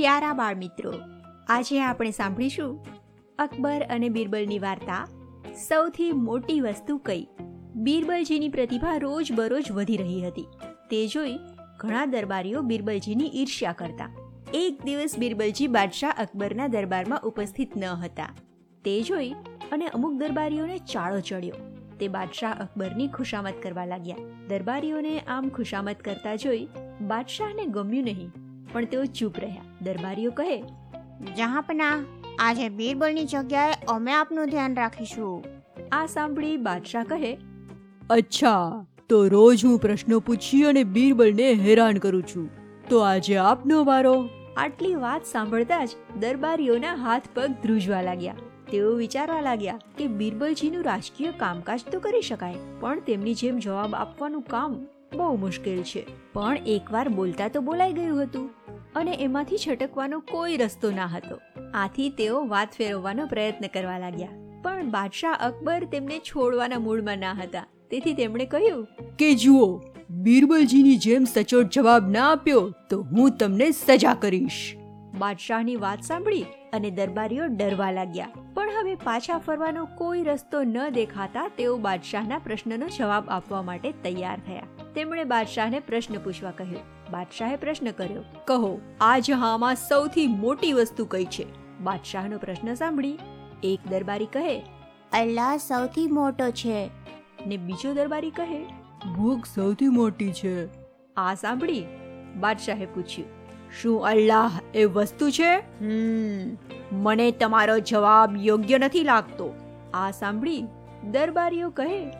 પ્યારા બાળ મિત્રો આજે આપણે સાંભળીશું અકબર અને બિરબલની વાર્તા, સૌથી મોટી વસ્તુ કઈ? બિરબલજીની પ્રતિભા રોજ બરોજ વધી રહી હતી. તે જોઈ ઘણા દરબારીઓ બિરબલજીની ઈર્ષ્યા કરતા. એક દિવસ બિરબલજી બાદશાહ અકબરના દરબારમાં ઉપસ્થિત ન હતા. તે જોઈ અને અમુક દરબારીઓને ચાળો ચડ્યો. તે બાદશાહ અકબરની ખુશામત કરવા લાગ્યા. દરબારીઓને આમ ખુશામત કરતા જોઈ બાદશાહને ગમ્યું નહીં. પણ તેઓ ચૂપ રહ્યા. દરબારીઓ કહે જહાંપના આજે બીરબલની જગ્યાએ અમે આપનું ધ્યાન રાખીશું. આ સાંભળી બાદશાહ કહે અચ્છા. તો રોજ હું પ્રશ્નો પૂછી અને બીરબલને હેરાન કરું છું. તો આજે આપનો વારો? આટલી વાત સાંભળતા જ દરબારીઓના હાથ પગ ધ્રુજવા લાગ્યા. તેઓ વિચારવા લાગ્યા કે બીરબલજીનું રાજકીય કામકાજ તો કરી શકાય પણ તેમની જેમ જવાબ આપવાનું કામ બહુ મુશ્કેલ છે. પણ એકવાર બોલતા તો બોલાઈ ગયું હતું. અને એમાંથી છટકવાનો કોઈ રસ્તો ના હતો. આથી તેઓ વાત ફેરવવાનો પ્રયત્ન કરવા લાગ્યા. પણ બાદશાહ અકબર તેમને છોડવાના મૂડમાં ના હતા. તેથી તેમણે કહ્યું કે જુઓ બિરબલજીની જેમ સચોટ જવાબ ના આપ્યો તો હું તમને સજા કરીશ. બાદશાહની વાત સાંભળી અને દરબારીઓ ડરવા લાગ્યા. પણ હવે પાછા ફરવાનો કોઈ રસ્તો ન દેખાતા તેઓ બાદશાહના પ્રશ્નનો જવાબ આપવા માટે તૈયાર થયા. તેમણે બાદશાહને પ્રશ્ન પૂછવા કહ્યું બાદશાહે પ્રશ્ન કર્યો કહો આ જહામાં સૌથી મોટી વસ્તુ કઈ છે? બાદશાહનો પ્રશ્ન સાંભળી એક દરબારી કહે અલ્લાહ સૌથી મોટો છે. ને બીજો દરબારી કહે ભૂખ સૌથી મોટી છે. આ સાંભળી બાદશાહે પૂછ્યું શું અલ્લાહ એ વસ્તુ છે? હમ મને તમારો જવાબ યોગ્ય નથી લાગતો. આ સાંભળી દરબારીઓ કહે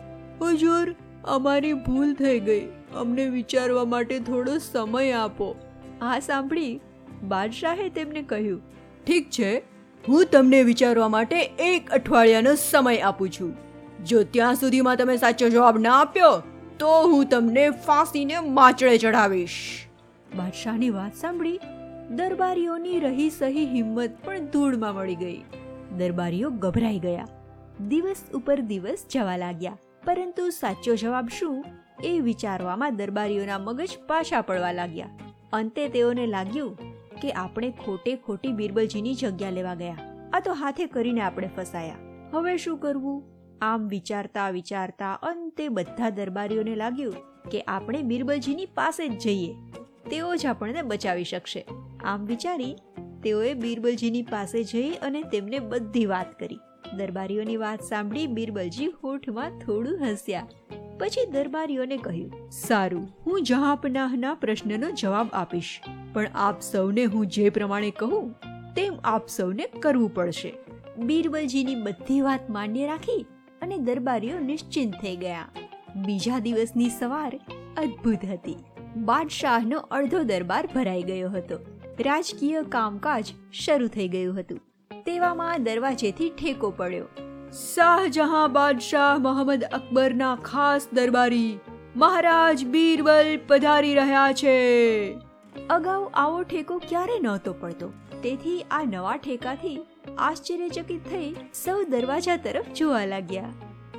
હજુર અમારી ભૂલ થઈ ગઈ. અમને વિચારવા માટે થોડો સમય આપો. આ સાંભળી. બાદશાહે તેમને કહ્યું, ઠીક છે. હું તમને વિચારવા માટે એક અઠવાડિયાનો સમય આપું છું. જો ત્યાં સુધીમાં તમે સાચો જવાબ ના આપ્યો, તો હું તમને ફાંસીને માચડે ચડાવીશ બાદશાહની વાત સાંભળી, દરબારીઓની રહી સહી હિંમત પણ ધૂળમાં મળી ગઈ. દરબારીઓ ગભરાઈ ગયા. દિવસ ઉપર દિવસ જવા લાગ્યા. પરંતુ સાચો જવાબ શું એ વિચારવામાં દરબારીઓના મગજ પાછા પડવા લાગ્યા. અંતે તેઓને લાગ્યું કે આપણે ખોટે ખોટી બિરબલજીની જગ્યા લેવા ગયા, આ તો હાથે કરીને આપણે ફસાયા. હવે શું કરવું? આમ વિચારતા વિચારતા અંતે બધા દરબારીઓને લાગ્યું કે આપણે બિરબલજીની પાસે જ જઈએ. તેઓ જ આપણને બચાવી શકશે. આમ વિચારી તેઓએ બિરબલજીની પાસે જઈ અને તેમને બધી વાત કરી. દરબારીઓની વાત સાંભળી બિરબલજી હોઠમાં થોડું હસ્યા. પછી દરબારીઓને કહ્યું, સારું, હું જહાંપનાહના પ્રશ્નનો જવાબ આપીશ. પણ આપ સૌને હું જે પ્રમાણે કહું, તેમ આપ સૌને કરવું પડશે. બિરબલજીની બધી વાત માન્ય રાખી અને દરબારીઓ નિશ્ચિંત થઈ ગયા. બીજા દિવસની સવાર અદ્ભુત હતી. બાદશાહનો અડધો દરબાર ભરાઈ ગયો હતો. રાજકીય કામકાજ શરૂ થઈ ગયું હતું. તેવામાં દરવાજેથી ઠેકો પડ્યો. શાહજહાં બાદશાહ મોહમ્મદ અકબરના ખાસ દરબારી મહારાજ બીરબલ પધારી રહ્યા છે. અગાઉ આવો ઠેકો ક્યારે નહોતો પડતો. તેથી આ નવા ઠેકાથી આશ્ચર્યચકિત થઈ સૌ દરવાજા તરફ જોવા લાગ્યા.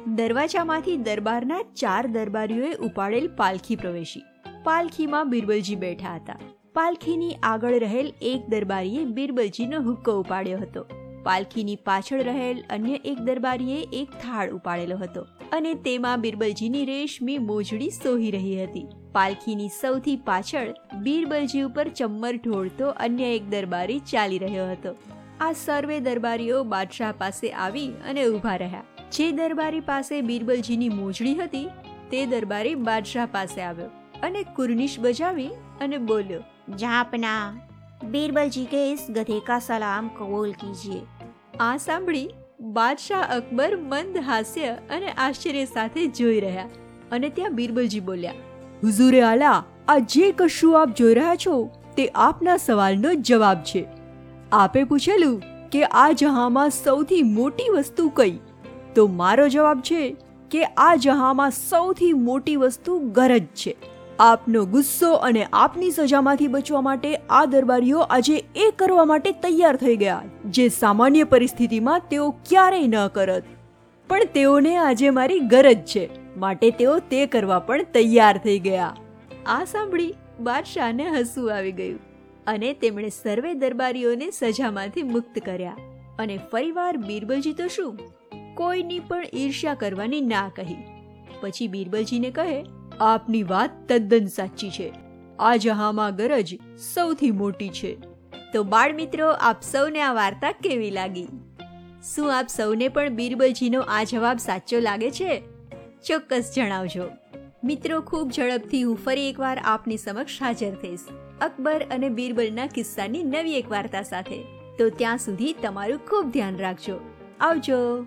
દરવાજામાંથી દરબારના ચાર દરબારીઓએ ઉપાડેલ પાલખી પ્રવેશી. પાલખીમાં બિરબલજી બેઠા હતા. પાલખીની આગળ રહેલ એક દરબારીએ બિરબલજીનો હુક્કો ઉપાડ્યો હતો. પાલખીની પાછળ રહેલ અન્ય એક દરબારીએ એક થાળ ઉપાડેલો હતો અને તેમાં બિરબલજીની રેશમી મોજડી સોહી રહી હતી. પાલખીની સૌથી પાછળ બિરબલજી ઉપર ચમ્મર ઢોળતો અન્ય એક દરબારી ચાલી રહ્યો હતો. આ સર્વે દરબારીઓ બાદશાહ પાસે આવી અને ઊભા રહ્યા. જે દરબારી પાસે બિરબલજીની મોજડી હતી, તે દરબારી બાદશાહ પાસે આવ્યો અને કુર્નિશ બજાવી અને બોલ્યો जहांपना बीरबल जी के इस गधे का सलाम कबूल कीजिए આ સાંભળી બાદશાહ અકબર મંદ હાસ્ય અને આશ્ચર્ય સાથે જોઈ રહ્યા અને ત્યાં બિરબલજી બોલ્યા હુઝુરે આલા આ જે કશું આપ જોઈ રહ્યા છો તે આપના સવાલનો જવાબ છે આપે પૂછેલું કે આ જહાંમાં સૌથી મોટી વસ્તુ કઈ તો મારો જવાબ છે કે આ જહાંમાં સૌથી મોટી વસ્તુ ગરજ છે આપનો ગુસ્સો અને આપની સજામાંથી બચવા માટે આ દરબારીઓ આજે એ કરવા માટે તૈયાર થઈ ગયા જે સામાન્ય પરિસ્થિતિમાં તેઓ ક્યારેય ન કરત. પણ તેઓને આજે મારી ગરજ છે, માટે તેઓ તે કરવા પણ તૈયાર થઈ ગયા. આ સાંભળી બાદશાહને હસવું આવી ગયું અને તેમણે સર્વે દરબારીઓને સજામાંથી મુક્ત કર્યા અને ફરીવાર બીરબલજી તો શું? કોઈની પણ ઈર્ષ્યા કરવાની ના કહી. પછી બીરબલજીને કહે આપની વાત તદ્દન સાચી છે. આ જહામાં ગરજ સૌથી મોટી છે. તો બાળ મિત્રો આપ સૌને આ વાર્તા કેવી લાગી? શું આપ સૌને પણ બીરબલજીનો આ જવાબ સાચો લાગે છે? ચોક્કસ જણાવજો. મિત્રો, ખૂબ ઝડપથી હું ફરી એકવાર આપની સમક્ષ હાજર થઈશ. અકબર અને બીરબલના કિસ્સાની નવી એક વાર્તા સાથે. તો ત્યાં સુધી તમારું ખૂબ ધ્યાન રાખજો. આવજો.